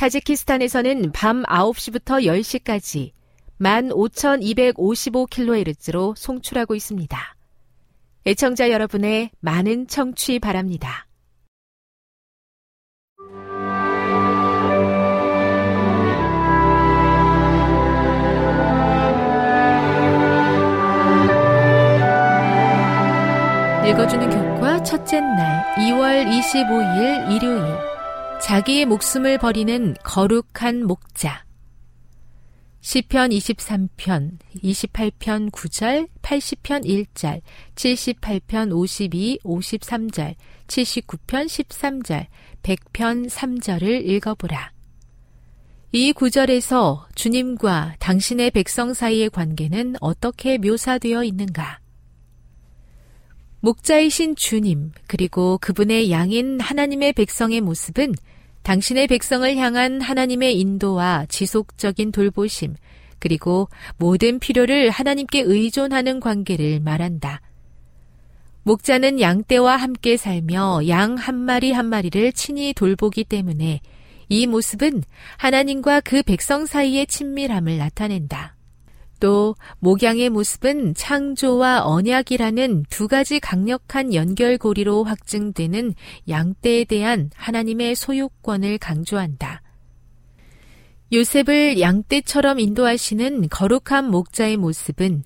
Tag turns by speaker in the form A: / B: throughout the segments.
A: 타지키스탄에서는 밤 9시부터 10시까지 15,255kHz로 송출하고 있습니다. 애청자 여러분의 많은 청취 바랍니다. 읽어주는 교과 첫째 날 2월 25일 일요일 자기의 목숨을 버리는 거룩한 목자 시편 23편, 28편 9절, 80편 1절, 78편 52, 53절, 79편 13절, 100편 3절을 읽어보라. 이 구절에서 주님과 당신의 백성 사이의 관계는 어떻게 묘사되어 있는가? 목자이신 주님, 그리고 그분의 양인 하나님의 백성의 모습은 당신의 백성을 향한 하나님의 인도와 지속적인 돌보심, 그리고 모든 필요를 하나님께 의존하는 관계를 말한다. 목자는 양떼와 함께 살며 양 한 마리 한 마리를 친히 돌보기 때문에 이 모습은 하나님과 그 백성 사이의 친밀함을 나타낸다. 또 목양의 모습은 창조와 언약이라는 두 가지 강력한 연결고리로 확증되는 양떼에 대한 하나님의 소유권을 강조한다. 요셉을 양떼처럼 인도하시는 거룩한 목자의 모습은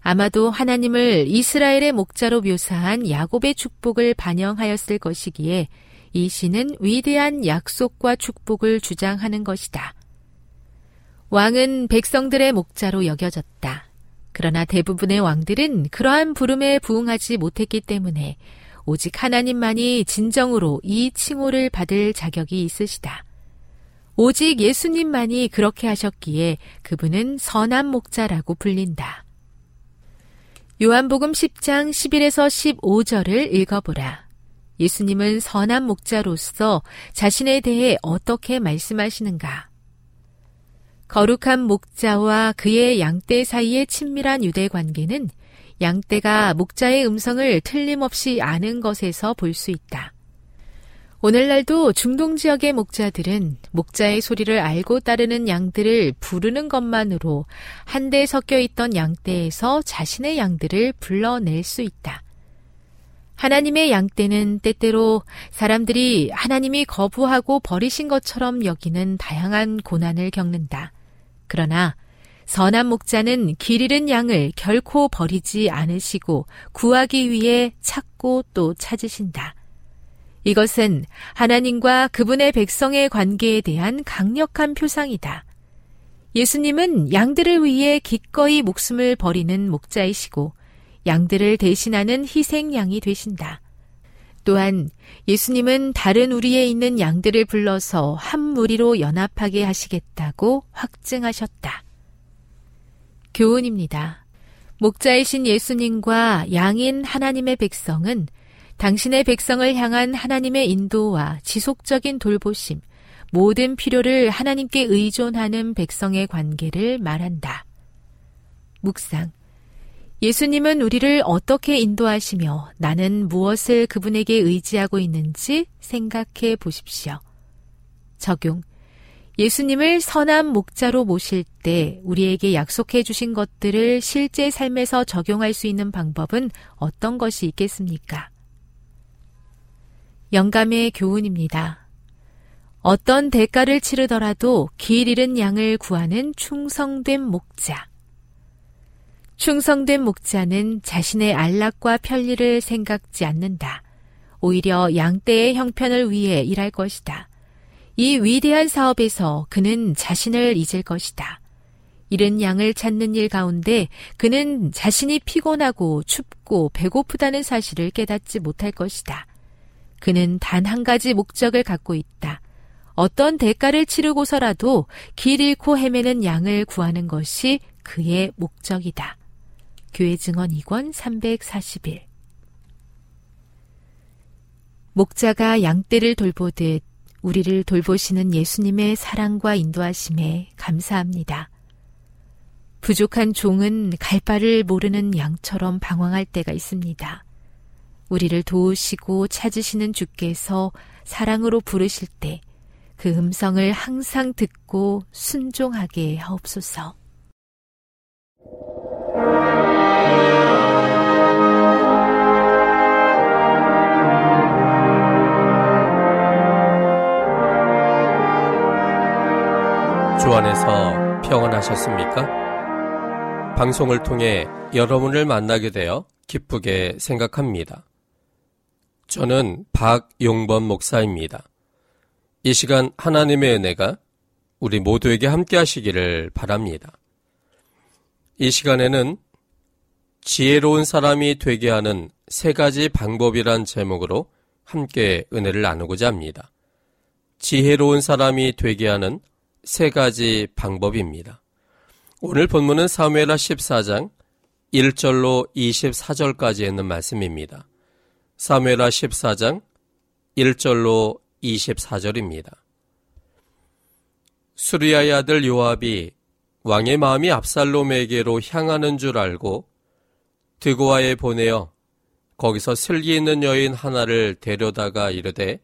A: 아마도 하나님을 이스라엘의 목자로 묘사한 야곱의 축복을 반영하였을 것이기에 이 시는 위대한 약속과 축복을 주장하는 것이다. 왕은 백성들의 목자로 여겨졌다. 그러나 대부분의 왕들은 그러한 부름에 부응하지 못했기 때문에 오직 하나님만이 진정으로 이 칭호를 받을 자격이 있으시다. 오직 예수님만이 그렇게 하셨기에 그분은 선한 목자라고 불린다. 요한복음 10장 11에서 15절을 읽어보라. 예수님은 선한 목자로서 자신에 대해 어떻게 말씀하시는가? 거룩한 목자와 그의 양떼 사이의 친밀한 유대 관계는 양떼가 목자의 음성을 틀림없이 아는 것에서 볼 수 있다. 오늘날도 중동 지역의 목자들은 목자의 소리를 알고 따르는 양들을 부르는 것만으로 한데 섞여 있던 양떼에서 자신의 양들을 불러낼 수 있다. 하나님의 양떼는 때때로 사람들이 하나님이 거부하고 버리신 것처럼 여기는 다양한 고난을 겪는다. 그러나 선한 목자는 길 잃은 양을 결코 버리지 않으시고 구하기 위해 찾고 또 찾으신다. 이것은 하나님과 그분의 백성의 관계에 대한 강력한 표상이다. 예수님은 양들을 위해 기꺼이 목숨을 버리는 목자이시고 양들을 대신하는 희생양이 되신다. 또한 예수님은 다른 우리에 있는 양들을 불러서 한 무리로 연합하게 하시겠다고 확증하셨다. 교훈입니다. 목자이신 예수님과 양인 하나님의 백성은 당신의 백성을 향한 하나님의 인도와 지속적인 돌보심, 모든 필요를 하나님께 의존하는 백성의 관계를 말한다. 묵상. 예수님은 우리를 어떻게 인도하시며 나는 무엇을 그분에게 의지하고 있는지 생각해 보십시오. 적용. 예수님을 선한 목자로 모실 때 우리에게 약속해 주신 것들을 실제 삶에서 적용할 수 있는 방법은 어떤 것이 있겠습니까? 영감의 교훈입니다. 어떤 대가를 치르더라도 길 잃은 양을 구하는 충성된 목자. 충성된 목자는 자신의 안락과 편리를 생각지 않는다. 오히려 양떼의 형편을 위해 일할 것이다. 이 위대한 사업에서 그는 자신을 잊을 것이다. 잃은 양을 찾는 일 가운데 그는 자신이 피곤하고 춥고 배고프다는 사실을 깨닫지 못할 것이다. 그는 단 한 가지 목적을 갖고 있다. 어떤 대가를 치르고서라도 길 잃고 헤매는 양을 구하는 것이 그의 목적이다. 교회 증언 2권 341 목자가 양떼를 돌보듯 우리를 돌보시는 예수님의 사랑과 인도하심에 감사합니다. 부족한 종은 갈 바를 모르는 양처럼 방황할 때가 있습니다. 우리를 도우시고 찾으시는 주께서 사랑으로 부르실 때 그 음성을 항상 듣고 순종하게 하옵소서.
B: 주 안에서 평안하셨습니까? 방송을 통해 여러분을 만나게 되어 기쁘게 생각합니다. 저는 박용범 목사입니다. 이 시간 하나님의 은혜가 우리 모두에게 함께 하시기를 바랍니다. 이 시간에는 지혜로운 사람이 되게 하는 세 가지 방법이란 제목으로 함께 은혜를 나누고자 합니다. 지혜로운 사람이 되게 하는 세 가지 방법입니다. 오늘 본문은 사무엘하 14장 1절로 24절까지 있는 말씀입니다. 사무엘하 14장 1절로 24절입니다. 수리아의 아들 요압이 왕의 마음이 압살롬에게로 향하는 줄 알고 드고아에 보내어 거기서 슬기 있는 여인 하나를 데려다가 이르되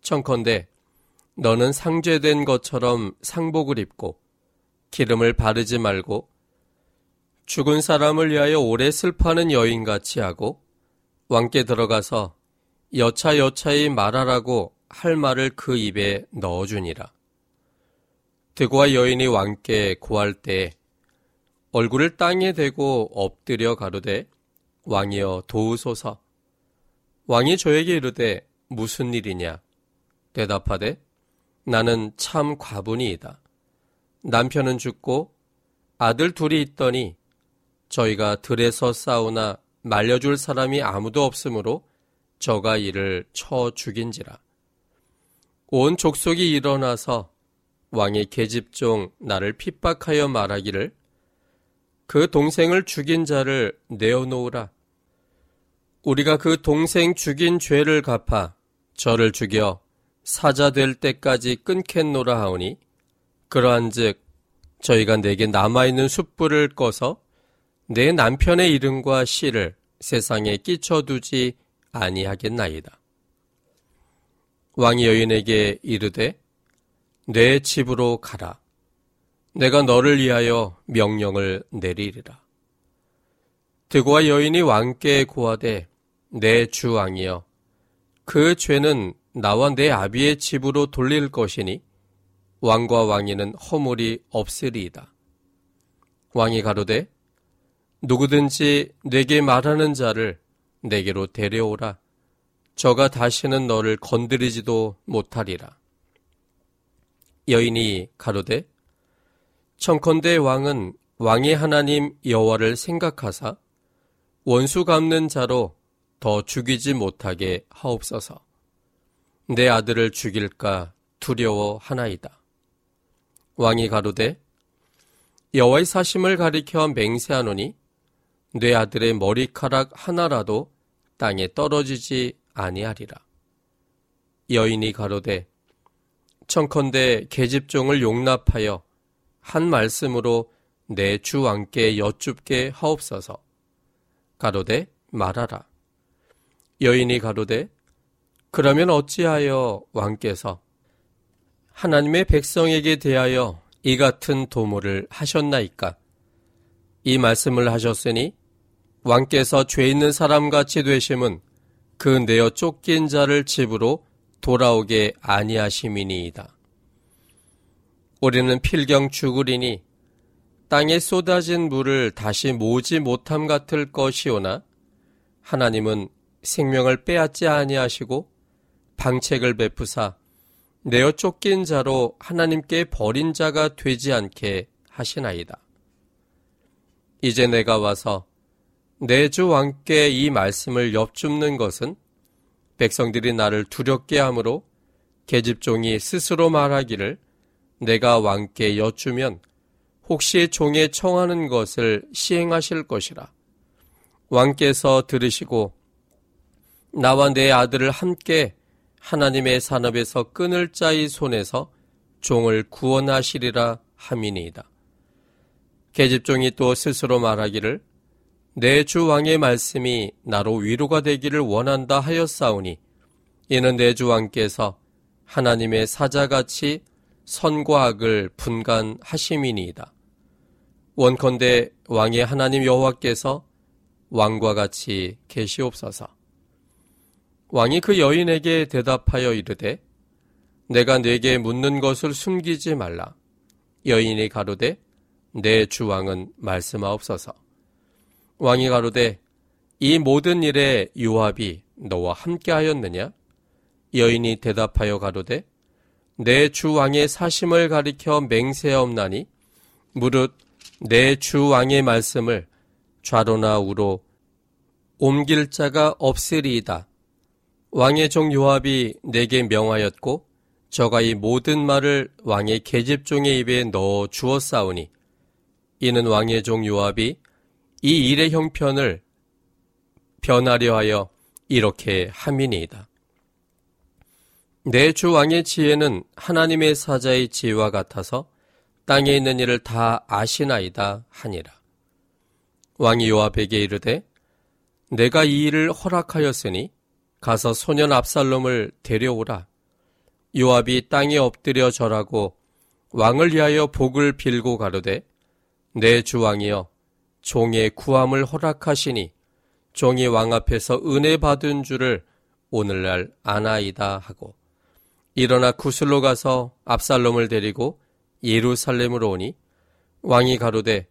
B: 청컨대 너는 상죄된 것처럼 상복을 입고 기름을 바르지 말고 죽은 사람을 위하여 오래 슬퍼하는 여인같이 하고 왕께 들어가서 여차여차히 말하라고 할 말을 그 입에 넣어주니라. 드고와 여인이 왕께 구할 때 얼굴을 땅에 대고 엎드려 가로되 왕이여 도우소서. 왕이 저에게 이르되 무슨 일이냐? 대답하되 나는 참 과분이이다. 남편은 죽고 아들 둘이 있더니 저희가 들에서 싸우나 말려줄 사람이 아무도 없으므로 저가 이를 쳐 죽인지라. 온 족속이 일어나서 왕의 계집종 나를 핍박하여 말하기를 그 동생을 죽인 자를 내어놓으라. 우리가 그 동생 죽인 죄를 갚아 저를 죽여 사자 될 때까지 끊겠노라 하오니 그러한즉 저희가 내게 남아있는 숯불을 꺼서 내 남편의 이름과 씨를 세상에 끼쳐두지 아니하겠나이다. 왕이 여인에게 이르되 내 집으로 가라. 내가 너를 위하여 명령을 내리리라. 드고와 여인이 왕께 고하되 내 주 왕이여 그 죄는 나와 내 아비의 집으로 돌릴 것이니 왕과 왕이는 허물이 없으리이다. 왕이 가로되 누구든지 내게 말하는 자를 내게로 데려오라. 저가 다시는 너를 건드리지도 못하리라. 여인이 가로되 청컨대 왕은 왕의 하나님 여호와를 생각하사 원수 갚는 자로 더 죽이지 못하게 하옵소서. 내 아들을 죽일까 두려워 하나이다. 왕이 가로되 여호와의 사심을 가리켜 맹세하노니 내 아들의 머리카락 하나라도 땅에 떨어지지 아니하리라. 여인이 가로되 청컨대 계집종을 용납하여 한 말씀으로 내 주 왕께 여쭙게 하옵소서. 가로되 말하라. 여인이 가로되 그러면 어찌하여 왕께서 하나님의 백성에게 대하여 이 같은 도모를 하셨나이까? 이 말씀을 하셨으니 왕께서 죄 있는 사람같이 되심은 그 내어 쫓긴 자를 집으로 돌아오게 아니하심이니이다. 우리는 필경 죽으리니 땅에 쏟아진 물을 다시 모지 못함 같을 것이오나 하나님은 생명을 빼앗지 아니하시고 방책을 베푸사 내어 쫓긴 자로 하나님께 버린 자가 되지 않게 하시나이다. 이제 내가 와서 내 주 왕께 이 말씀을 엽줍는 것은 백성들이 나를 두렵게 하므로 계집종이 스스로 말하기를 내가 왕께 여쭈면 혹시 종에 청하는 것을 시행하실 것이라. 왕께서 들으시고 나와 내 아들을 함께 하나님의 산업에서 끊을 자의 손에서 종을 구원하시리라 함이니이다. 계집종이 또 스스로 말하기를 내 주 왕의 말씀이 나로 위로가 되기를 원한다 하였사오니 이는 내 주 왕께서 하나님의 사자같이 선과 악을 분간하심이니이다. 원컨대 왕의 하나님 여호와께서 왕과 같이 계시옵소서. 왕이 그 여인에게 대답하여 이르되 내가 네게 묻는 것을 숨기지 말라. 여인이 가로되 내 주왕은 말씀하옵소서. 왕이 가로되 이 모든 일에 요압이 너와 함께하였느냐? 여인이 대답하여 가로되 내 주 왕의 사심을 가리켜 맹세하옵나니 무릇 내 주 왕의 말씀을 좌로나 우로 옮길 자가 없으리이다. 왕의 종 요압이 내게 명하였고 저가 이 모든 말을 왕의 계집종의 입에 넣어 주었사오니 이는 왕의 종 요압이 이 일의 형편을 변하려 하여 이렇게 함이니이다. 내주 왕의 지혜는 하나님의 사자의 지혜와 같아서 땅에 있는 일을 다 아시나이다 하니라. 왕이 요압에게 이르되 내가 이 일을 허락하였으니 가서 소년 압살롬을 데려오라. 요압이 땅에 엎드려 절하고 왕을 위하여 복을 빌고 가로되 내 주왕이여 종의 구함을 허락하시니 종이 왕 앞에서 은혜 받은 줄을 오늘날 아나이다 하고 일어나 구슬로 가서 압살롬을 데리고 예루살렘으로 오니 왕이 가로되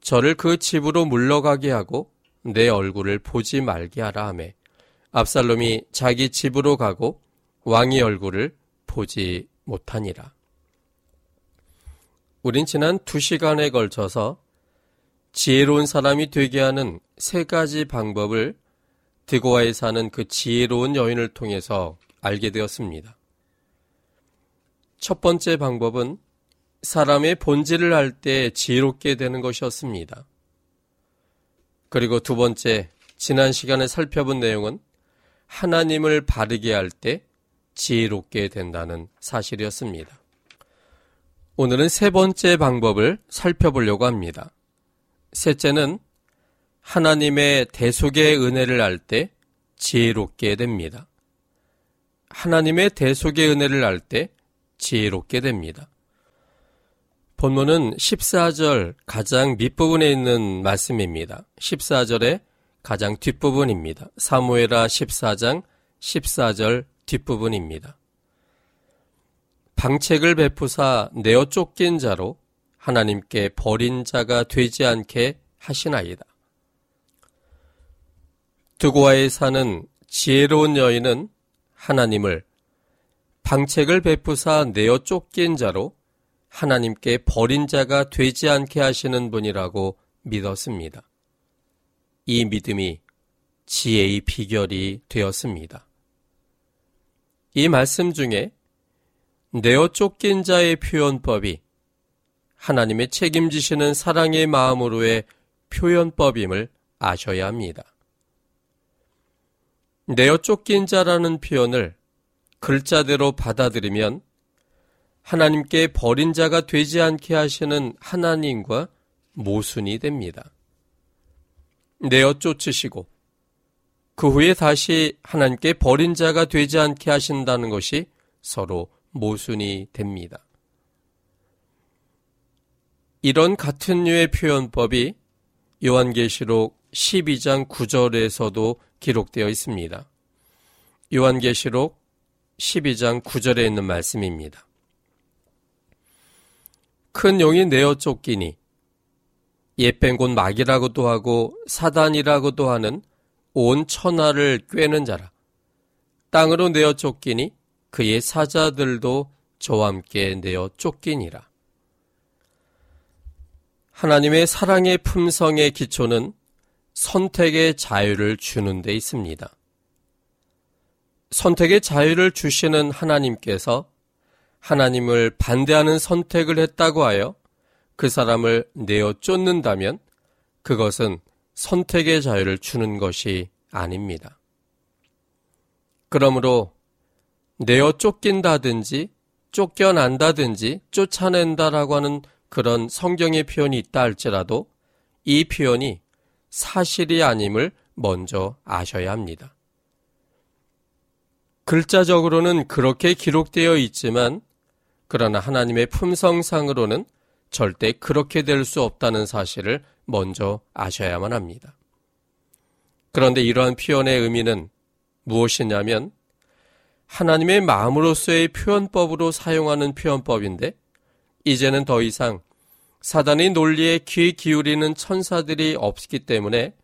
B: 저를 그 집으로 물러가게 하고 내 얼굴을 보지 말게 하라 하매 압살롬이 자기 집으로 가고 왕의 얼굴을 보지 못하니라. 우린 지난 두 시간에 걸쳐서 지혜로운 사람이 되게 하는 세 가지 방법을 드고아에 사는 그 지혜로운 여인을 통해서 알게 되었습니다. 첫 번째 방법은 사람의 본질을 알때 지혜롭게 되는 것이었습니다. 그리고 두 번째, 지난 시간에 살펴본 내용은 하나님을 바르게 할 때 지혜롭게 된다는 사실이었습니다. 오늘은 세 번째 방법을 살펴보려고 합니다. 셋째는 하나님의 대속의 은혜를 알 때 지혜롭게 됩니다. 하나님의 대속의 은혜를 알때 지혜롭게 됩니다. 본문은 14절 가장 밑부분에 있는 말씀입니다. 14절에 가장 뒷부분입니다. 사무에라 14장 14절 뒷부분입니다. 방책을 베푸사 내어 쫓긴 자로 하나님께 버린 자가 되지 않게 하시나이다. 드고아에 사는 지혜로운 여인은 하나님을 방책을 베푸사 내어 쫓긴 자로 하나님께 버린 자가 되지 않게 하시는 분이라고 믿었습니다. 이 믿음이 지혜의 비결이 되었습니다. 이 말씀 중에 내어 쫓긴 자의 표현법이 하나님의 책임지시는 사랑의 마음으로의 표현법임을 아셔야 합니다. 내어 쫓긴 자라는 표현을 글자대로 받아들이면 하나님께 버린 자가 되지 않게 하시는 하나님과 모순이 됩니다. 내어 쫓으시고 그 후에 다시 하나님께 버린 자가 되지 않게 하신다는 것이 서로 모순이 됩니다. 이런 같은 류의 표현법이 요한계시록 12장 9절에서도 기록되어 있습니다. 요한계시록 12장 9절에 있는 말씀입니다. 큰 용이 내어 쫓기니 옛뺀 곳 막이라고도 하고 사단이라고도 하는 온 천하를 꿰는 자라. 땅으로 내어 쫓기니 그의 사자들도 저와 함께 내어 쫓기니라. 하나님의 사랑의 품성의 기초는 선택의 자유를 주는 데 있습니다. 선택의 자유를 주시는 하나님께서 하나님을 반대하는 선택을 했다고 하여 그 사람을 내어 쫓는다면 그것은 선택의 자유를 주는 것이 아닙니다. 그러므로 내어 쫓긴다든지 쫓겨난다든지 쫓아낸다라고 하는 그런 성경의 표현이 있다 할지라도 이 표현이 사실이 아님을 먼저 아셔야 합니다. 글자적으로는 그렇게 기록되어 있지만 그러나 하나님의 품성상으로는 절대 그렇게 될 수 없다는 사실을 먼저 아셔야만 합니다. 그런데 이러한 표현의 의미는 무엇이냐면 하나님의 마음으로서의 표현법으로 사용하는 표현법인데 이제는 더 이상 사단의 논리에 귀 기울이는 천사들이 없기 때문에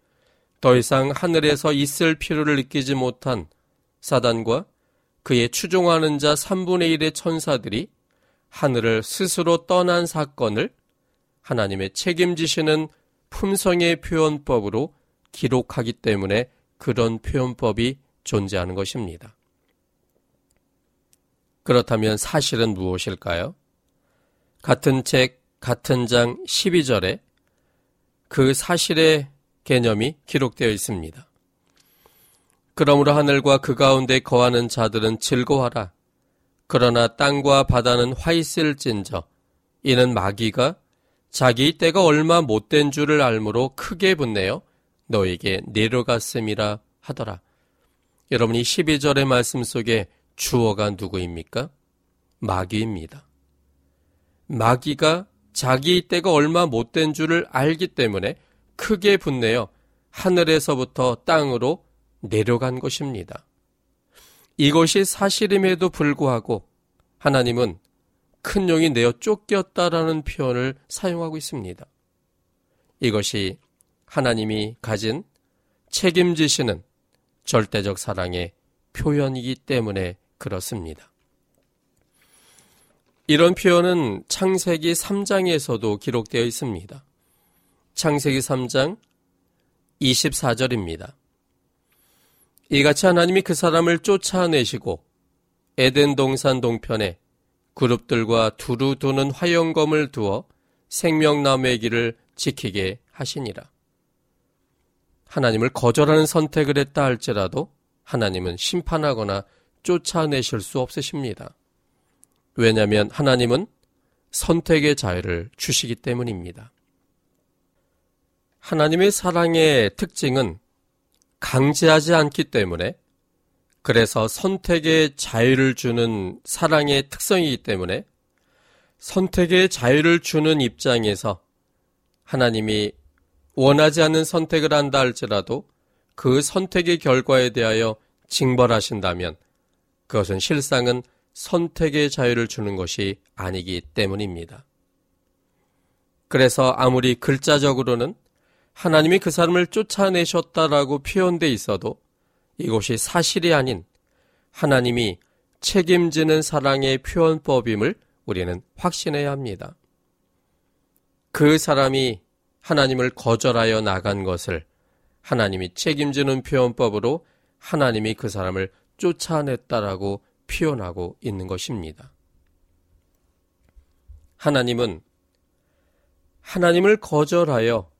B: 더 이상 하늘에서 있을 필요를 느끼지 못한 사단과 그의 추종하는 자 3분의 1의 천사들이 하늘을 스스로 떠난 사건을 하나님의 책임지시는 품성의 표현법으로 기록하기 때문에 그런 표현법이 존재하는 것입니다. 그렇다면 사실은 무엇일까요? 같은 책, 같은 장 12절에 그 사실의 개념이 기록되어 있습니다. 그러므로 하늘과 그 가운데 거하는 자들은 즐거워하라. 그러나 땅과 바다는 화 있을진저 이는 마귀가 자기 때가 얼마 못된 줄을 알므로 크게 분내어 너에게 내려갔음이라 하더라. 여러분이 12절의 말씀 속에 주어가 누구입니까? 마귀입니다. 마귀가 자기 때가 얼마 못된 줄을 알기 때문에 크게 분내어 하늘에서부터 땅으로 내려간 것입니다. 이것이 사실임에도 불구하고 하나님은 큰 용이 내어 쫓겼다라는 표현을 사용하고 있습니다. 이것이 하나님이 가진 책임지시는 절대적 사랑의 표현이기 때문에 그렇습니다. 이런 표현은 창세기 3장에서도 기록되어 있습니다. 창세기 3장 24절입니다. 이같이 하나님이 그 사람을 쫓아내시고 에덴 동산 동편에 그룹들과 두루 두는 화영검을 두어 생명나무의 길을 지키게 하시니라. 하나님을 거절하는 선택을 했다 할지라도 하나님은 심판하거나 쫓아내실 수 없으십니다. 왜냐하면 하나님은 선택의 자유를 주시기 때문입니다. 하나님의 사랑의 특징은 강제하지 않기 때문에 그래서 선택의 자유를 주는 사랑의 특성이기 때문에 선택의 자유를 주는 입장에서 하나님이 원하지 않는 선택을 한다 할지라도 그 선택의 결과에 대하여 징벌하신다면 그것은 실상은 선택의 자유를 주는 것이 아니기 때문입니다. 그래서 아무리 글자적으로는 하나님이 그 사람을 쫓아내셨다라고 표현돼 있어도 이것이 사실이 아닌 하나님이 책임지는 사랑의 표현법임을 우리는 확신해야 합니다. 그 사람이 하나님을 거절하여 나간 것을 하나님이 책임지는 표현법으로 하나님이 그 사람을 쫓아냈다라고 표현하고 있는 것입니다. 하나님은 하나님을 거절하여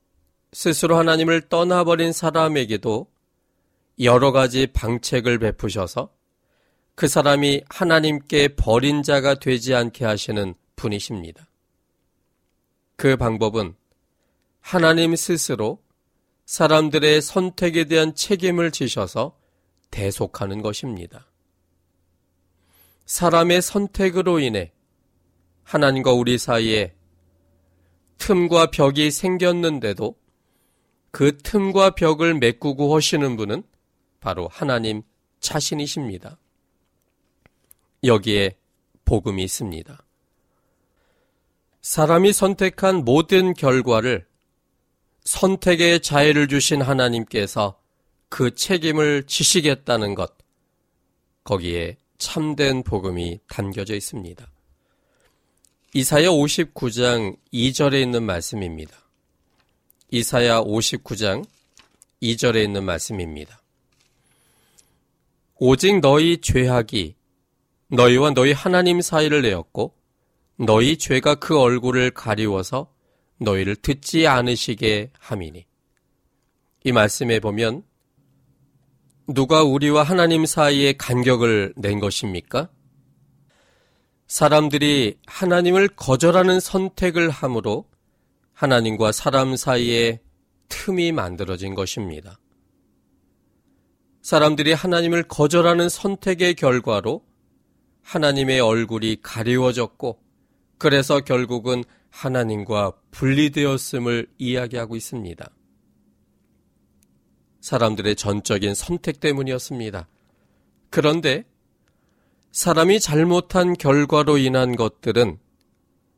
B: 스스로 하나님을 떠나버린 사람에게도 여러 가지 방책을 베푸셔서 그 사람이 하나님께 버린 자가 되지 않게 하시는 분이십니다. 그 방법은 하나님 스스로 사람들의 선택에 대한 책임을 지셔서 대속하는 것입니다. 사람의 선택으로 인해 하나님과 우리 사이에 틈과 벽이 생겼는데도 그 틈과 벽을 메꾸고 하시는 분은 바로 하나님 자신이십니다. 여기에 복음이 있습니다. 사람이 선택한 모든 결과를 선택의 자유를 주신 하나님께서 그 책임을 지시겠다는 것, 거기에 참된 복음이 담겨져 있습니다. 이사야 59장 2절에 있는 말씀입니다. 이사야 59장 2절에 있는 말씀입니다. 오직 너희 죄악이 너희와 너희 하나님 사이를 내었고 너희 죄가 그 얼굴을 가리워서 너희를 듣지 않으시게 함이니. 이 말씀에 보면 누가 우리와 하나님 사이에 간격을 낸 것입니까? 사람들이 하나님을 거절하는 선택을 함으로 하나님과 사람 사이에 틈이 만들어진 것입니다. 사람들이 하나님을 거절하는 선택의 결과로 하나님의 얼굴이 가리워졌고 그래서 결국은 하나님과 분리되었음을 이야기하고 있습니다. 사람들의 전적인 선택 때문이었습니다. 그런데 사람이 잘못한 결과로 인한 것들은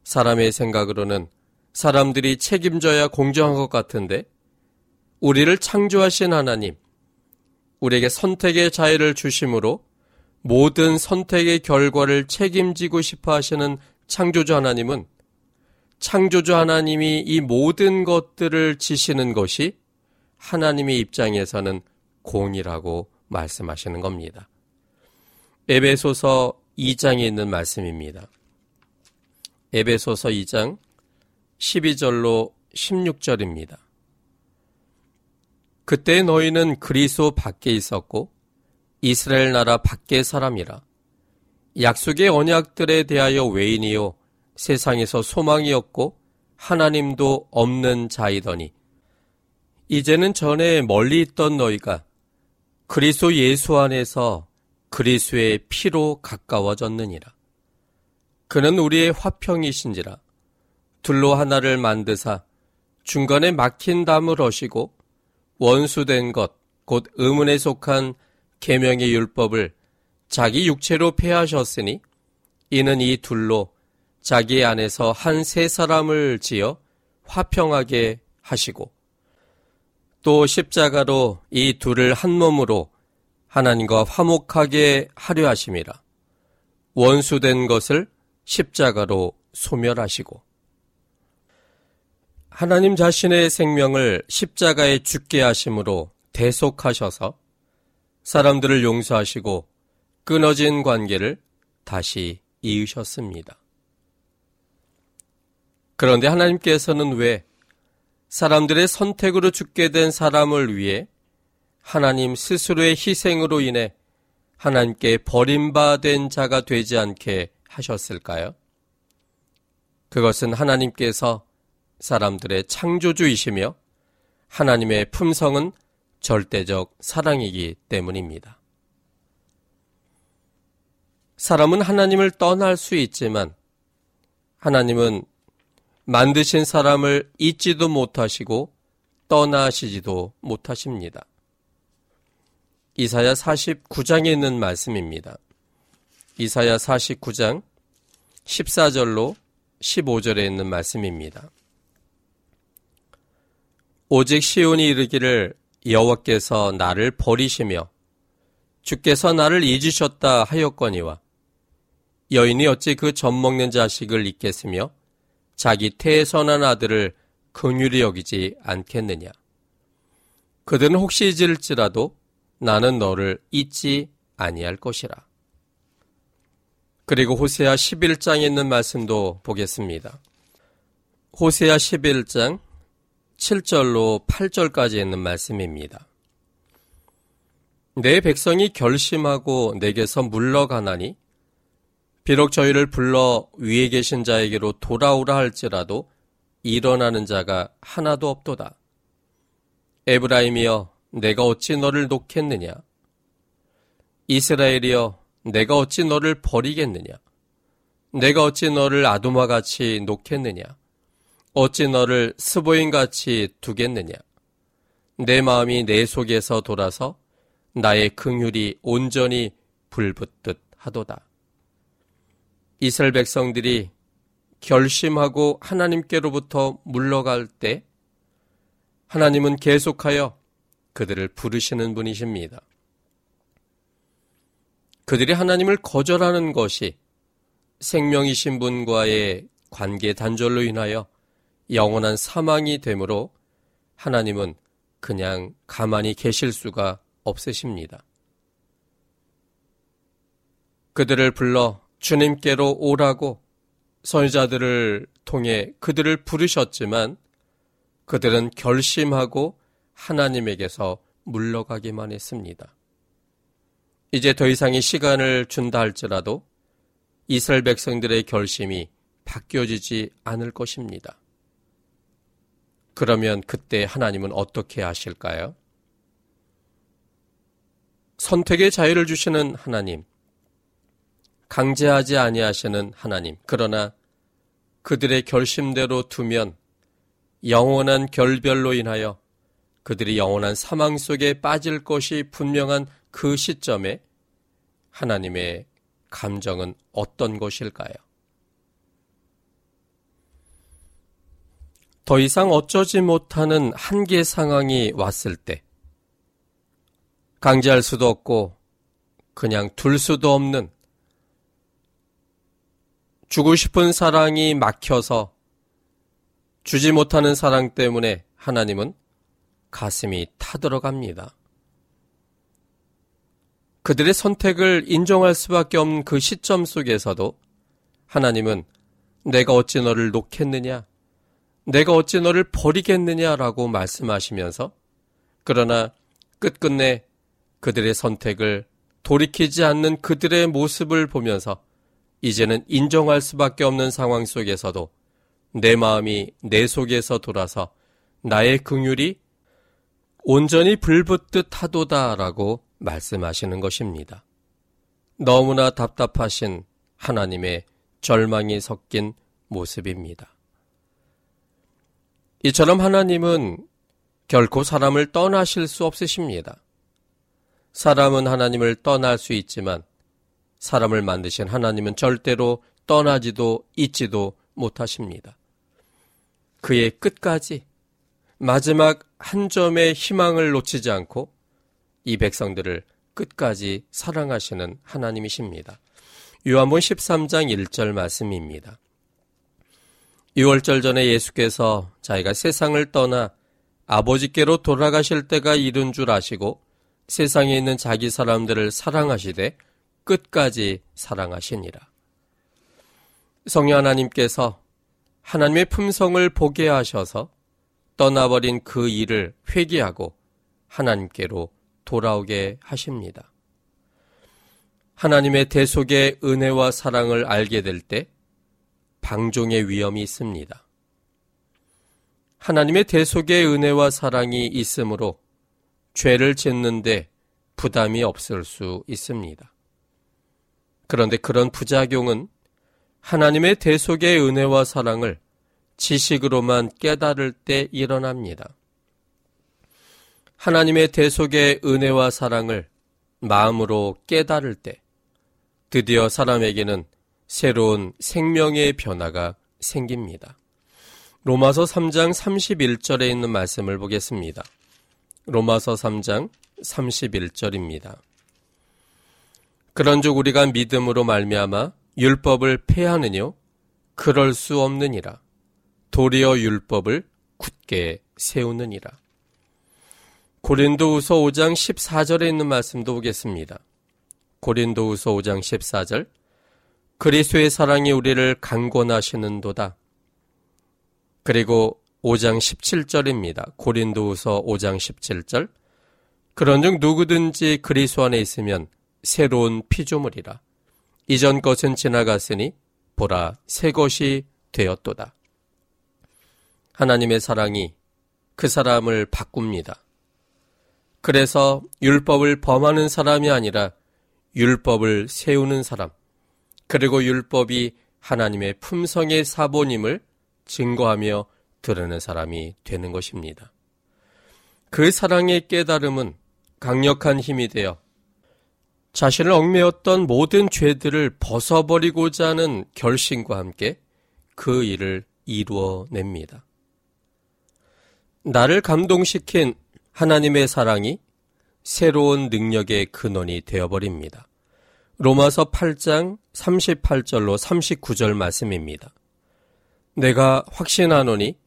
B: 사람의 생각으로는 사람들이 책임져야 공정한 것 같은데 우리를 창조하신 하나님, 우리에게 선택의 자유를 주심으로 모든 선택의 결과를 책임지고 싶어 하시는 창조주 하나님은 창조주 하나님이 이 모든 것들을 지시는 것이 하나님의 입장에서는 공이라고 말씀하시는 겁니다. 에베소서 2장에 있는 말씀입니다. 에베소서 2장 12절로 16절입니다. 그때 너희는 그리스도 밖에 있었고 이스라엘 나라 밖의 사람이라 약속의 언약들에 대하여 외인이요 세상에서 소망이었고 하나님도 없는 자이더니 이제는 전에 멀리 있던 너희가 그리스도 예수 안에서 그리스의 피로 가까워졌느니라. 그는 우리의 화평이신지라 둘로 하나를 만드사 중간에 막힌 담을 어시고 원수된 것 곧 의문에 속한 계명의 율법을 자기 육체로 폐하셨으니 이는 이 둘로 자기 안에서 한 세 사람을 지어 화평하게 하시고 또 십자가로 이 둘을 한 몸으로 하나님과 화목하게 하려 하심이라. 원수된 것을 십자가로 소멸하시고 하나님 자신의 생명을 십자가에 죽게 하심으로 대속하셔서 사람들을 용서하시고 끊어진 관계를 다시 이으셨습니다. 그런데 하나님께서는 왜 사람들의 선택으로 죽게 된 사람을 위해 하나님 스스로의 희생으로 인해 하나님께 버림받은 자가 되지 않게 하셨을까요? 그것은 하나님께서 사람들의 창조주이시며 하나님의 품성은 절대적 사랑이기 때문입니다. 사람은 하나님을 떠날 수 있지만 하나님은 만드신 사람을 잊지도 못하시고 떠나시지도 못하십니다. 이사야 49장에 있는 말씀입니다. 이사야 49장 14절로 15절에 있는 말씀입니다. 오직 시온이 이르기를 여호와께서 나를 버리시며 주께서 나를 잊으셨다 하였거니와 여인이 어찌 그 젖 먹는 자식을 잊겠으며 자기 태선한 아들을 긍휼히 여기지 않겠느냐. 그들은 혹시 잊을지라도 나는 너를 잊지 아니할 것이라. 그리고 호세아 11장에 있는 말씀도 보겠습니다. 호세아 11장 7절로 8절까지 있는 말씀입니다. 내 백성이 결심하고 내게서 물러가나니 비록 저희를 불러 위에 계신 자에게로 돌아오라 할지라도 일어나는 자가 하나도 없도다. 에브라임이여 내가 어찌 너를 놓겠느냐 이스라엘이여 내가 어찌 너를 버리겠느냐 내가 어찌 너를 아도마 같이 놓겠느냐 어찌 너를 스보인 같이 두겠느냐 내 마음이 내 속에서 돌아서 나의 긍휼이 온전히 불붙듯 하도다. 이스라엘 백성들이 결심하고 하나님께로부터 물러갈 때 하나님은 계속하여 그들을 부르시는 분이십니다. 그들이 하나님을 거절하는 것이 생명이신 분과의 관계 단절로 인하여 영원한 사망이 되므로 하나님은 그냥 가만히 계실 수가 없으십니다. 그들을 불러 주님께로 오라고 선지자들을 통해 그들을 부르셨지만 그들은 결심하고 하나님에게서 물러가기만 했습니다. 이제 더 이상의 시간을 준다 할지라도 이스라엘 백성들의 결심이 바뀌어지지 않을 것입니다. 그러면 그때 하나님은 어떻게 하실까요? 선택의 자유를 주시는 하나님, 강제하지 아니하시는 하나님, 그러나 그들의 결심대로 두면 영원한 결별로 인하여 그들이 영원한 사망 속에 빠질 것이 분명한 그 시점에 하나님의 감정은 어떤 것일까요? 더 이상 어쩌지 못하는 한계 상황이 왔을 때, 강제할 수도 없고, 그냥 둘 수도 없는, 주고 싶은 사랑이 막혀서 주지 못하는 사랑 때문에 하나님은 가슴이 타들어갑니다. 그들의 선택을 인정할 수밖에 없는 그 시점 속에서도 하나님은 내가 어찌 너를 놓겠느냐? 내가 어찌 너를 버리겠느냐라고 말씀하시면서 그러나 끝끝내 그들의 선택을 돌이키지 않는 그들의 모습을 보면서 이제는 인정할 수밖에 없는 상황 속에서도 내 마음이 내 속에서 돌아서 나의 긍휼이 온전히 불붙듯 하도다라고 말씀하시는 것입니다. 너무나 답답하신 하나님의 절망이 섞인 모습입니다. 이처럼 하나님은 결코 사람을 떠나실 수 없으십니다. 사람은 하나님을 떠날 수 있지만 사람을 만드신 하나님은 절대로 떠나지도 잊지도 못하십니다. 그의 끝까지 마지막 한 점의 희망을 놓치지 않고 이 백성들을 끝까지 사랑하시는 하나님이십니다. 요한본 13장 1절 말씀입니다. 6월절 전에 예수께서 자기가 세상을 떠나 아버지께로 돌아가실 때가 이른 줄 아시고 세상에 있는 자기 사람들을 사랑하시되 끝까지 사랑하시니라. 성령 하나님께서 하나님의 품성을 보게 하셔서 떠나버린 그 일을 회개하고 하나님께로 돌아오게 하십니다. 하나님의 대속의 은혜와 사랑을 알게 될 때 방종의 위험이 있습니다. 하나님의 대속의 은혜와 사랑이 있으므로 죄를 짓는데 부담이 없을 수 있습니다. 그런데 그런 부작용은 하나님의 대속의 은혜와 사랑을 지식으로만 깨달을 때 일어납니다. 하나님의 대속의 은혜와 사랑을 마음으로 깨달을 때 드디어 사람에게는 새로운 생명의 변화가 생깁니다. 로마서 3장 31절에 있는 말씀을 보겠습니다. 로마서 3장 31절입니다. 그런즉 우리가 믿음으로 말미암아 율법을 폐하느뇨? 그럴 수 없느니라. 도리어 율법을 굳게 세우느니라. 고린도후서 5장 14절에 있는 말씀도 보겠습니다. 고린도후서 5장 14절 그리스도의 사랑이 우리를 강권하시는도다. 그리고 5장 17절입니다. 고린도후서 5장 17절 그런즉 누구든지 그리스도 안에 있으면 새로운 피조물이라. 이전 것은 지나갔으니 보라 새 것이 되었도다. 하나님의 사랑이 그 사람을 바꿉니다. 그래서 율법을 범하는 사람이 아니라 율법을 세우는 사람, 그리고 율법이 하나님의 품성의 사본임을 증거하며 드러내는 사람이 되는 것입니다. 그 사랑의 깨달음은 강력한 힘이 되어 자신을 얽매였던 모든 죄들을 벗어버리고자 하는 결심과 함께 그 일을 이루어냅니다. 나를 감동시킨 하나님의 사랑이 새로운 능력의 근원이 되어버립니다. 로마서 8장 38절로 39절 말씀입니다. 내가 확신하노니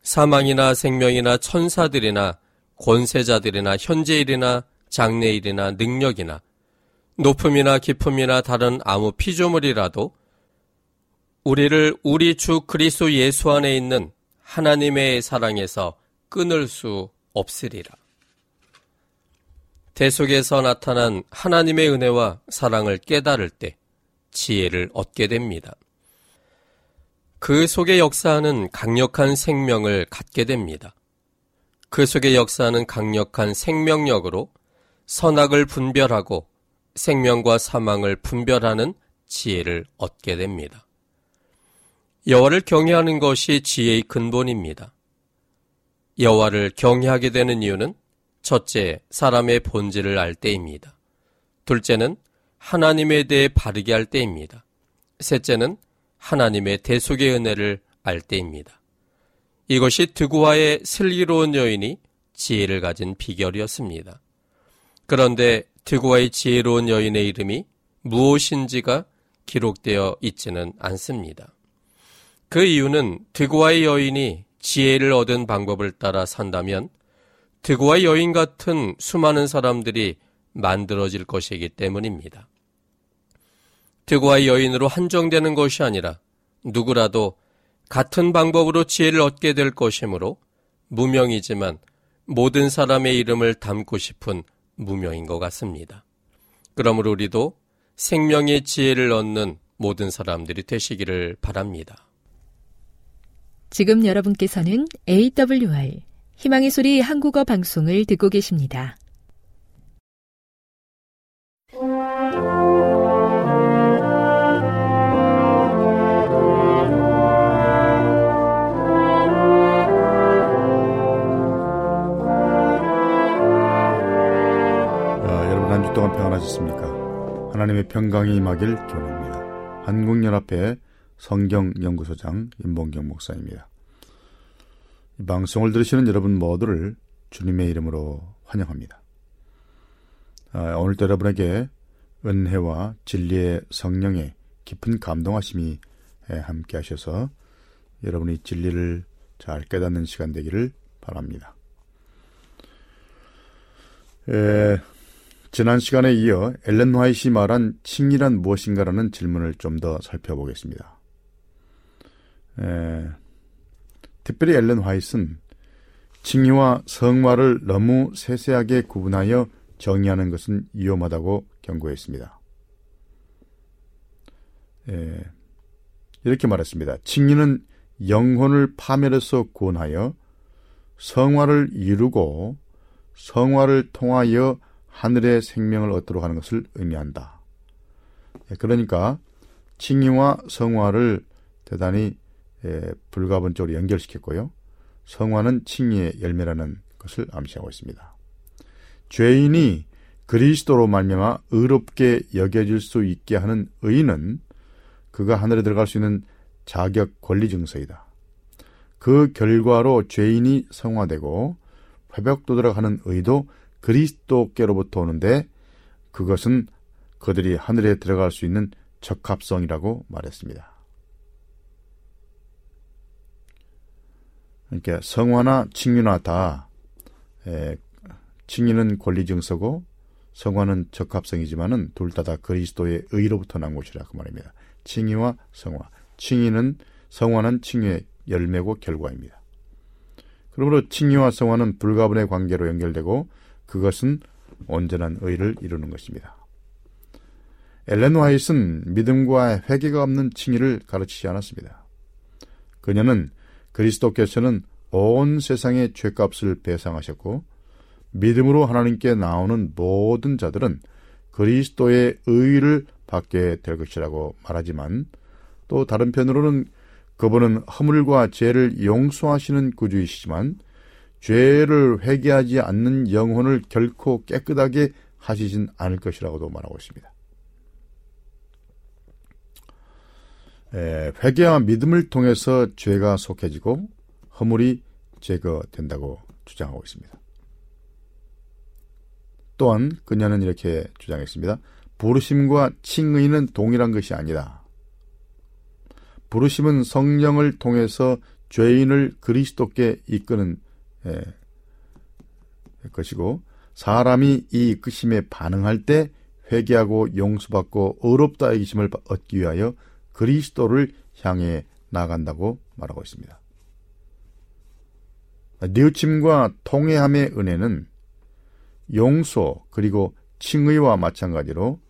B: 사망이나 생명이나 천사들이나 권세자들이나 현재일이나 장래일이나 능력이나 높음이나 깊음이나 다른 아무 피조물이라도 우리를 우리 주 그리스도 예수 안에 있는 하나님의 사랑에서 끊을 수 없으리라. 대속에서 나타난 하나님의 은혜와 사랑을 깨달을 때 지혜를 얻게 됩니다. 그 속에 역사하는 강력한 생명을 갖게 됩니다. 그 속에 역사하는 강력한 생명력으로 선악을 분별하고 생명과 사망을 분별하는 지혜를 얻게 됩니다. 여호와를 경외하는 것이 지혜의 근본입니다. 여호와를 경외하게 되는 이유는 첫째, 사람의 본질을 알 때입니다. 둘째는 하나님에 대해 바르게 할 때입니다. 셋째는 하나님의 대속의 은혜를 알 때입니다. 이것이 드구와의 슬기로운 여인이 지혜를 가진 비결이었습니다. 그런데 드구와의 지혜로운 여인의 이름이 무엇인지가 기록되어 있지는 않습니다. 그 이유는 드구와의 여인이 지혜를 얻은 방법을 따라 산다면 드구와 여인 같은 수많은 사람들이 만들어질 것이기 때문입니다. 드구와 여인으로 한정되는 것이 아니라 누구라도 같은 방법으로 지혜를 얻게 될 것이므로 무명이지만 모든 사람의 이름을 담고 싶은 무명인 것 같습니다. 그러므로 우리도 생명의 지혜를 얻는 모든 사람들이 되시기를 바랍니다.
A: 지금 여러분께서는 AWR 희망의 소리 한국어 방송을 듣고 계십니다.
C: 아, 여러분 한주 동안 평안하셨습니까? 하나님의 평강이 임하길 기원합니다. 한국연합회 성경연구소장 임봉경 목사입니다. 이 방송을 들으시는 여러분 모두를 주님의 이름으로 환영합니다. 아, 오늘도 여러분에게 은혜와 진리의 성령의 깊은 감동하심이 함께 하셔서 여러분이 진리를 잘 깨닫는 시간 되기를 바랍니다. 에, 지난 시간에 이어 엘렌 화이시 말한 칭이란 무엇인가라는 질문을 좀 더 살펴보겠습니다. 에, 특별히 엘렌 화이트는 칭의와 성화를 너무 세세하게 구분하여 정의하는 것은 위험하다고 경고했습니다. 에, 이렇게 말했습니다. 칭의는 영혼을 파멸해서 구원하여 성화를 이루고 성화를 통하여 하늘의 생명을 얻도록 하는 것을 의미한다. 그러니까 칭의와 성화를 대단히 불가분적으로 연결시켰고요. 성화는 칭의의 열매라는 것을 암시하고 있습니다. 죄인이 그리스도로 말미암아 의롭게 여겨질 수 있게 하는 의는 그가 하늘에 들어갈 수 있는 자격 권리 증서이다. 그 결과로 죄인이 성화되고 회복도들어 가는 의도 그리스도께로부터 오는데 그것은 그들이 하늘에 들어갈 수 있는 적합성이라고 말했습니다. 그러니까 성화나 칭유나 다 에, 칭의는 권리 증서고 성화는 적합성이지만은 둘 다 다 그리스도의 의로부터 난 것이라 그 말입니다. 칭의와 성화. 칭의는 성화는 칭의의 열매고 결과입니다. 그러므로 칭의와 성화는 불가분의 관계로 연결되고 그것은 온전한 의를 이루는 것입니다. 엘렌 화이트는 믿음과 회개가 없는 칭의를 가르치지 않았습니다. 그녀는 그리스도께서는 온 세상의 죄값을 배상하셨고 믿음으로 하나님께 나오는 모든 자들은 그리스도의 의를 받게 될 것이라고 말하지만 또 다른 편으로는 그분은 허물과 죄를 용서하시는 구주이시지만 죄를 회개하지 않는 영혼을 결코 깨끗하게 하시진 않을 것이라고도 말하고 있습니다. 에, 회개와 믿음을 통해서 죄가 속해지고 허물이 제거된다고 주장하고 있습니다. 또한 그녀는 이렇게 주장했습니다. 부르심과 칭의는 동일한 것이 아니다. 부르심은 성령을 통해서 죄인을 그리스도께 이끄는 예, 것이고 사람이 이 이끄심에 반응할 때 회개하고 용서받고 의롭다 이기심을 얻기 위하여 그리스도를 향해 나간다고 말하고 있습니다. 뉘우침과 통회함의 은혜는 용서 그리고 칭의와 마찬가지로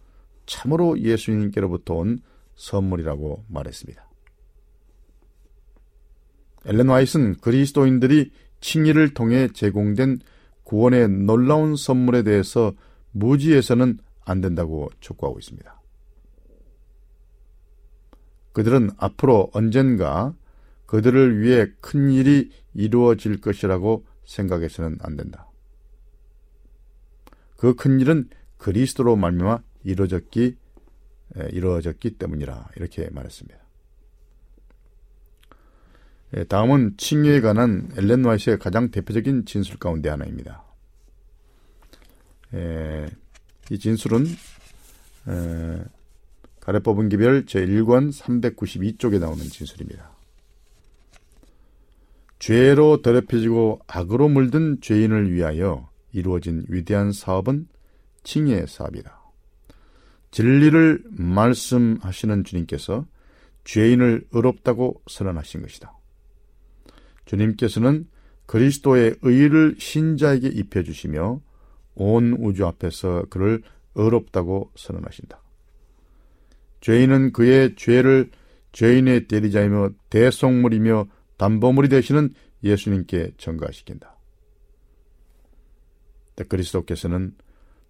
C: 참으로 예수님께로부터 온 선물이라고 말했습니다. 엘렌 와이스는 그리스도인들이 칭의를 통해 제공된 구원의 놀라운 선물에 대해서 무지해서는 안 된다고 촉구하고 있습니다. 그들은 앞으로 언젠가 그들을 위해 큰 일이 이루어질 것이라고 생각해서는 안 된다. 그 큰 일은 그리스도로 말미암아 이루어졌기 이루어졌기 때문이라 이렇게 말했습니다. 다음은 칭의에 관한 엘렌 와이스의 가장 대표적인 진술 가운데 하나입니다. 이 진술은 가래 뽑은 기별 제1권 392쪽에 나오는 진술입니다. 죄로 더럽혀지고 악으로 물든 죄인을 위하여 이루어진 위대한 사업은 칭의의 사업이다. 진리를 말씀하시는 주님께서 죄인을 의롭다고 선언하신 것이다. 주님께서는 그리스도의 의를 신자에게 입혀주시며 온 우주 앞에서 그를 의롭다고 선언하신다. 죄인은 그의 죄를 죄인의 대리자이며 대속물이며 담보물이 되시는 예수님께 전가시킨다. 그리스도께서는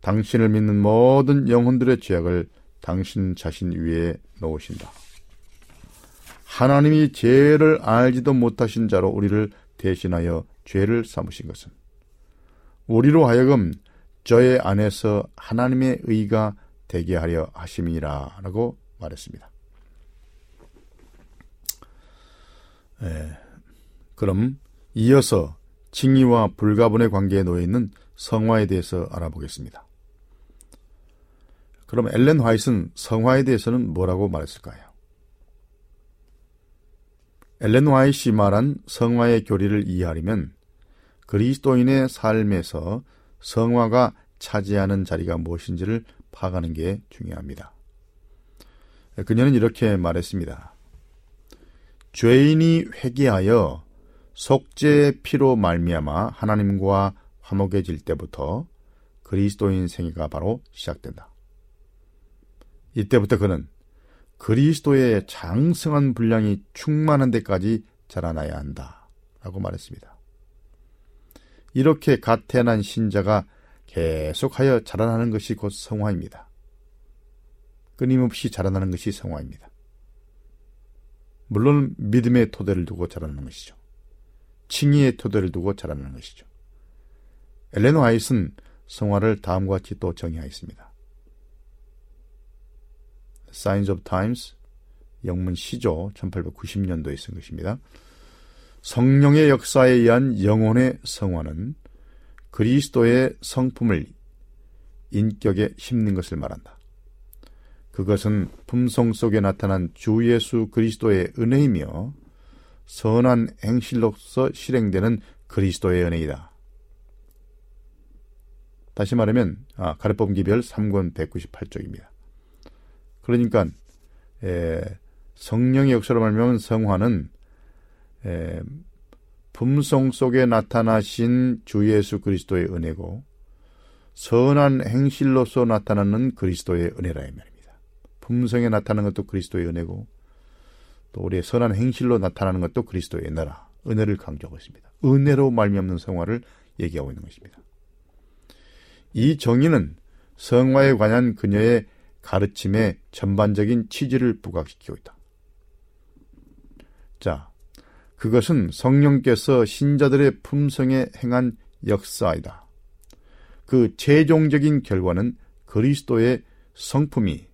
C: 당신을 믿는 모든 영혼들의 죄악을 당신 자신 위에 놓으신다. 하나님이 죄를 알지도 못하신 자로 우리를 대신하여 죄를 삼으신 것은 우리로 하여금 저의 안에서 하나님의 의가 되게 하려 하심이라 라고 말했습니다. 예, 그럼 이어서 칭의와 불가분의 관계에 놓여 있는 성화에 대해서 알아보겠습니다. 그럼 엘렌 화이트는 성화에 대해서는 뭐라고 말했을까요? 엘렌 화이트이 말한 성화의 교리를 이해하려면 그리스도인의 삶에서 성화가 차지하는 자리가 무엇인지를 파악하는 게 중요합니다. 그녀는 이렇게 말했습니다. 죄인이 회개하여 속죄의 피로 말미암아 하나님과 화목해질 때부터 그리스도인 생애가 바로 시작된다. 이때부터 그는 그리스도의 장성한 분량이 충만한 데까지 자라나야 한다. 라고 말했습니다. 이렇게 갓 태어난 신자가 계속하여 자라나는 것이 곧 성화입니다. 끊임없이 자라나는 것이 성화입니다. 물론 믿음의 토대를 두고 자라나는 것이죠. 칭의의 토대를 두고 자라나는 것이죠. 엘렌 화이트는 성화를 다음과 같이 또 정의하였습니다. Signs of Times 영문 시조 1890년도에 쓴 것입니다. 성령의 역사에 의한 영혼의 성화는 그리스도의 성품을 인격에 심는 것을 말한다. 그것은 품성 속에 나타난 주 예수 그리스도의 은혜이며 선한 행실로서 실행되는 그리스도의 은혜이다. 다시 말하면 아, 가르법 기별 3권 198쪽입니다. 그러니까 에, 성령의 역사로 말하면 성화는 에, 품성 속에 나타나신 주 예수 그리스도의 은혜고 선한 행실로서 나타나는 그리스도의 은혜라 이 말입니다. 품성에 나타나는 것도 그리스도의 은혜고 또 우리의 선한 행실로 나타나는 것도 그리스도의 은혜라 은혜를 강조하고 있습니다. 은혜로 말미암는 성화를 얘기하고 있는 것입니다. 이 정의는 성화에 관한 그녀의 가르침의 전반적인 취지를 부각시키고 있다. 자, 그것은 성령께서 신자들의 품성에 행한 역사이다. 그 최종적인 결과는 그리스도의 성품이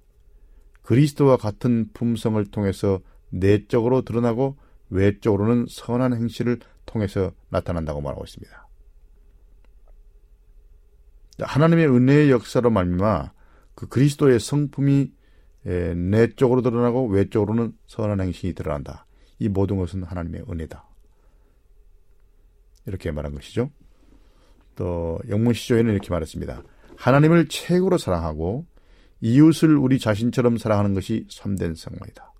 C: 그리스도와 같은 품성을 통해서 내적으로 드러나고 외적으로는 선한 행실을 통해서 나타난다고 말하고 있습니다. 하나님의 은혜의 역사로 말미암아 그 그리스도의 성품이 내적으로 드러나고 외적으로는 선한 행실이 드러난다. 이 모든 것은 하나님의 은혜다. 이렇게 말한 것이죠. 또 영문 시조에는 이렇게 말했습니다. 하나님을 최고로 사랑하고 이웃을 우리 자신처럼 사랑하는 것이 참된 성화이다.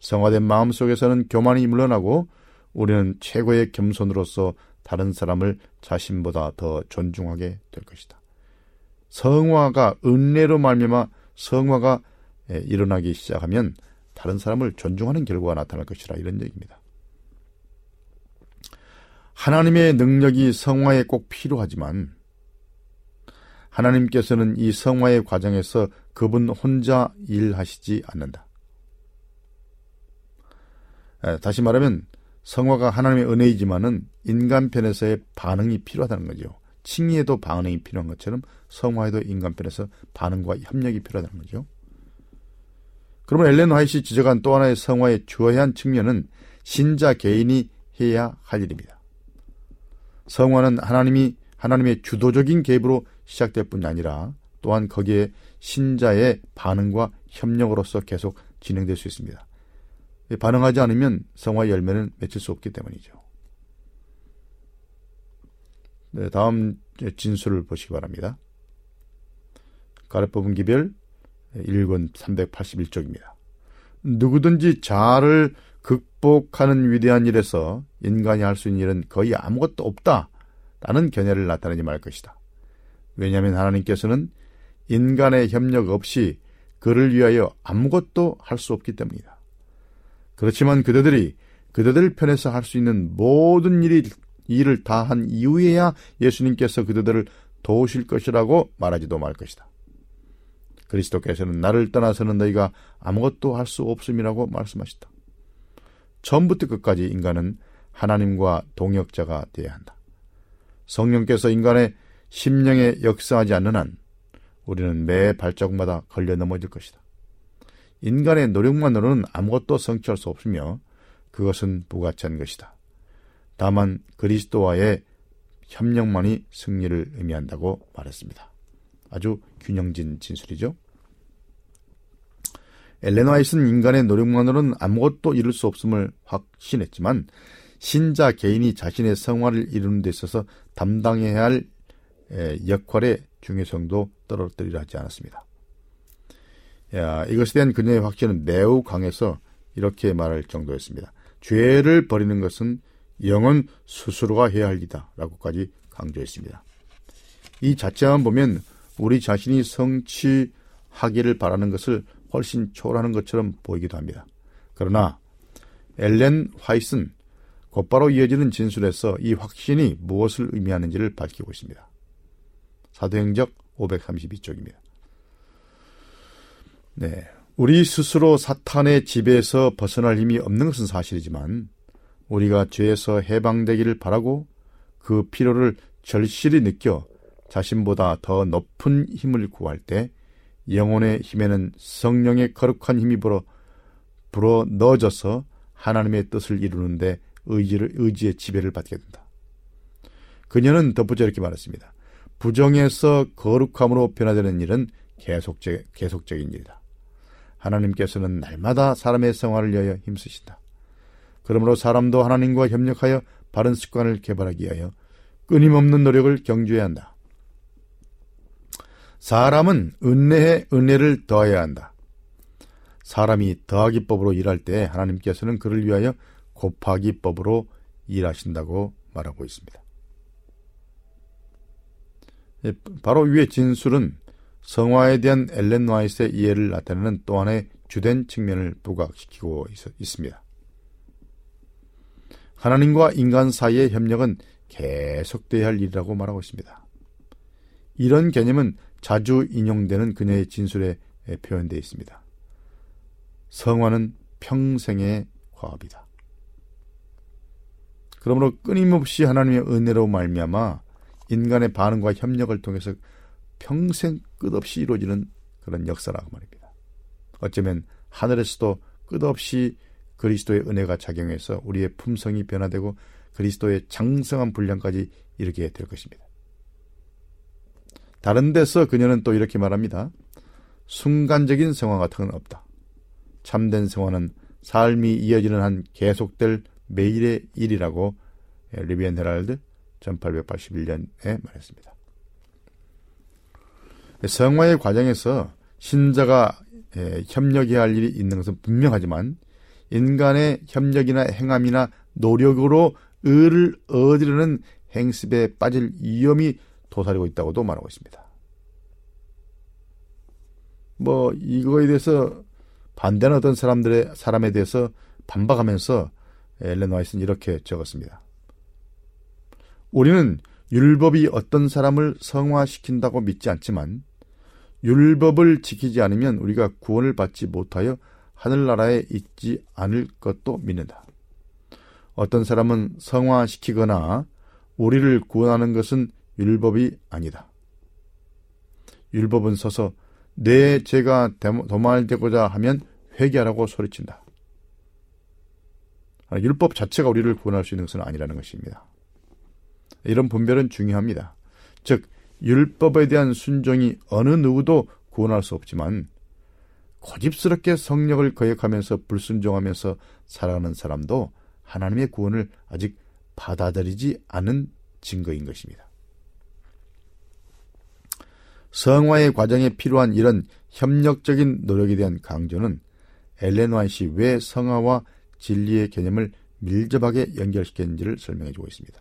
C: 성화된 마음 속에서는 교만이 물러나고 우리는 최고의 겸손으로서 다른 사람을 자신보다 더 존중하게 될 것이다. 성화가 은혜로 말미암아 성화가 일어나기 시작하면 다른 사람을 존중하는 결과가 나타날 것이라 이런 얘기입니다. 하나님의 능력이 성화에 꼭 필요하지만 하나님께서는 이 성화의 과정에서 그분 혼자 일하시지 않는다. 다시 말하면 성화가 하나님의 은혜이지만은 인간편에서의 반응이 필요하다는 거죠. 칭의에도 반응이 필요한 것처럼 성화에도 인간편에서 반응과 협력이 필요하다는 거죠. 그러면 엘렌 화이트이 지적한 또 하나의 성화의 주요한 측면은 신자 개인이 해야 할 일입니다. 성화는 하나님이 하나님의 주도적인 개입으로 시작될 뿐이 아니라 또한 거기에 신자의 반응과 협력으로서 계속 진행될 수 있습니다. 반응하지 않으면 성화 열매는 맺힐 수 없기 때문이죠. 네, 다음 진술을 보시기 바랍니다. 가르법은 기별 1권 381쪽입니다. 누구든지 자아를 극복하는 위대한 일에서 인간이 할 수 있는 일은 거의 아무것도 없다. 라는 견해를 나타내지 말 것이다. 왜냐하면 하나님께서는 인간의 협력 없이 그를 위하여 아무것도 할 수 없기 때문이다. 그렇지만 그대들이 그대들 편에서 할 수 있는 모든 일이 일을 다 한 이후에야 예수님께서 그대들을 도우실 것이라고 말하지도 말 것이다. 그리스도께서는 나를 떠나서는 너희가 아무것도 할 수 없음이라고 말씀하셨다. 처음부터 끝까지 인간은 하나님과 동역자가 되어야 한다. 성령께서 인간의 심령에 역사하지 않는 한 우리는 매 발자국마다 걸려 넘어질 것이다. 인간의 노력만으로는 아무것도 성취할 수 없으며 그것은 부가치한 것이다. 다만 그리스도와의 협력만이 승리를 의미한다고 말했습니다. 아주 균형진 진술이죠. 엘렌 화이트는 인간의 노력만으로는 아무것도 이룰 수 없음을 확신했지만 신자 개인이 자신의 성화를 이루는 데 있어서 담당해야 할 역할의 중요성도 떨어뜨리려 하지 않았습니다. 야, 이것에 대한 그녀의 확신은 매우 강해서 이렇게 말할 정도였습니다. 죄를 버리는 것은 영은 스스로가 해야 할 일이다. 라고까지 강조했습니다. 이 자체만 보면 우리 자신이 성취하기를 바라는 것을 훨씬 초월하는 것처럼 보이기도 합니다. 그러나 엘렌 화이슨 곧바로 이어지는 진술에서 이 확신이 무엇을 의미하는지를 밝히고 있습니다. 사도행적 532쪽입니다. 네. 우리 스스로 사탄의 지배에서 벗어날 힘이 없는 것은 사실이지만 우리가 죄에서 해방되기를 바라고 그 필요를 절실히 느껴 자신보다 더 높은 힘을 구할 때 영혼의 힘에는 성령의 거룩한 힘이 불어, 불어 넣어져서 하나님의 뜻을 이루는데 의지를, 의지의 지배를 받게 된다. 그녀는 덧붙여 이렇게 말했습니다. 부정에서 거룩함으로 변화되는 일은 계속적, 계속적인 일이다. 하나님께서는 날마다 사람의 생활을 위하여 힘쓰신다. 그러므로 사람도 하나님과 협력하여 바른 습관을 개발하기 위하여 끊임없는 노력을 경주해야 한다. 사람은 은혜에 은혜를 더해야 한다. 사람이 더하기법으로 일할 때 하나님께서는 그를 위하여 곱하기 법으로 일하신다고 말하고 있습니다. 예, 바로 위의 진술은 성화에 대한 엘렌 와이스의 이해를 나타내는 또 하나의 주된 측면을 부각시키고 있습니다. 하나님과 인간 사이의 협력은 계속돼야 할 일이라고 말하고 있습니다. 이런 개념은 자주 인용되는 그녀의 진술에 표현되어 있습니다. 성화는 평생의 화합이다. 그러므로 끊임없이 하나님의 은혜로 말미암아 인간의 반응과 협력을 통해서 평생 끝없이 이루어지는 그런 역사라고 말입니다. 어쩌면 하늘에서도 끝없이 그리스도의 은혜가 작용해서 우리의 품성이 변화되고 그리스도의 장성한 분량까지 이르게 될 것입니다. 다른 데서 그녀는 또 이렇게 말합니다. 순간적인 성화 같은 건 없다. 참된 성화는 삶이 이어지는 한 계속될 매일의 일이라고 리비안 헤랄드 1881년에 말했습니다. 성화의 과정에서 신자가 협력해야 할 일이 있는 것은 분명하지만 인간의 협력이나 행함이나 노력으로 의를 얻으려는 행습에 빠질 위험이 도사리고 있다고도 말하고 있습니다. 뭐 이거에 대해서 반대하는 어떤 사람들의 사람에 대해서 반박하면서 엘렌 와이스는 이렇게 적었습니다. 우리는 율법이 어떤 사람을 성화시킨다고 믿지 않지만 율법을 지키지 않으면 우리가 구원을 받지 못하여 하늘나라에 있지 않을 것도 믿는다. 어떤 사람은 성화시키거나 우리를 구원하는 것은 율법이 아니다. 율법은 서서 내 죄가 도말되고자 하면 회개하라고 소리친다. 율법 자체가 우리를 구원할 수 있는 것은 아니라는 것입니다. 이런 분별은 중요합니다. 즉, 율법에 대한 순종이 어느 누구도 구원할 수 없지만 고집스럽게 성력을 거역하면서 불순종하면서 살아가는 사람도 하나님의 구원을 아직 받아들이지 않은 증거인 것입니다. 성화의 과정에 필요한 이런 협력적인 노력에 대한 강조는 엘렌 와이시 왜 성화와 진리의 개념을 밀접하게 연결시켰는지를 설명해 주고 있습니다.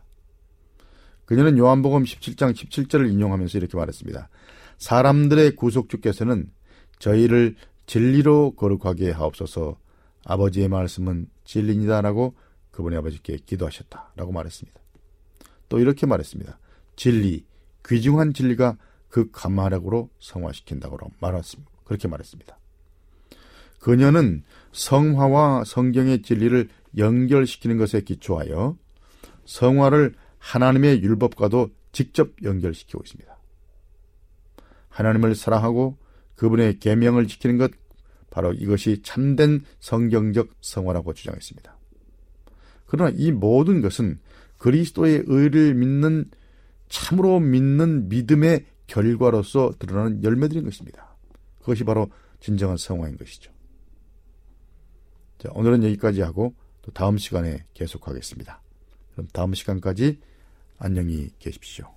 C: 그녀는 요한복음 17장 17절을 인용하면서 이렇게 말했습니다. 사람들의 구속주께서는 저희를 진리로 거룩하게 하옵소서 아버지의 말씀은 진리니다라고 그분의 아버지께 기도하셨다라고 말했습니다. 또 이렇게 말했습니다. 진리, 귀중한 진리가 그 감화력으로 성화시킨다고 말했습니다. 그렇게 말했습니다. 그녀는 성화와 성경의 진리를 연결시키는 것에 기초하여 성화를 하나님의 율법과도 직접 연결시키고 있습니다. 하나님을 사랑하고 그분의 계명을 지키는 것 바로 이것이 참된 성경적 성화라고 주장했습니다. 그러나 이 모든 것은 그리스도의 의를 믿는 참으로 믿는 믿음의 결과로서 드러나는 열매들인 것입니다. 그것이 바로 진정한 성화인 것이죠. 자, 오늘은 여기까지 하고 또 다음 시간에 계속하겠습니다. 그럼 다음 시간까지 안녕히 계십시오.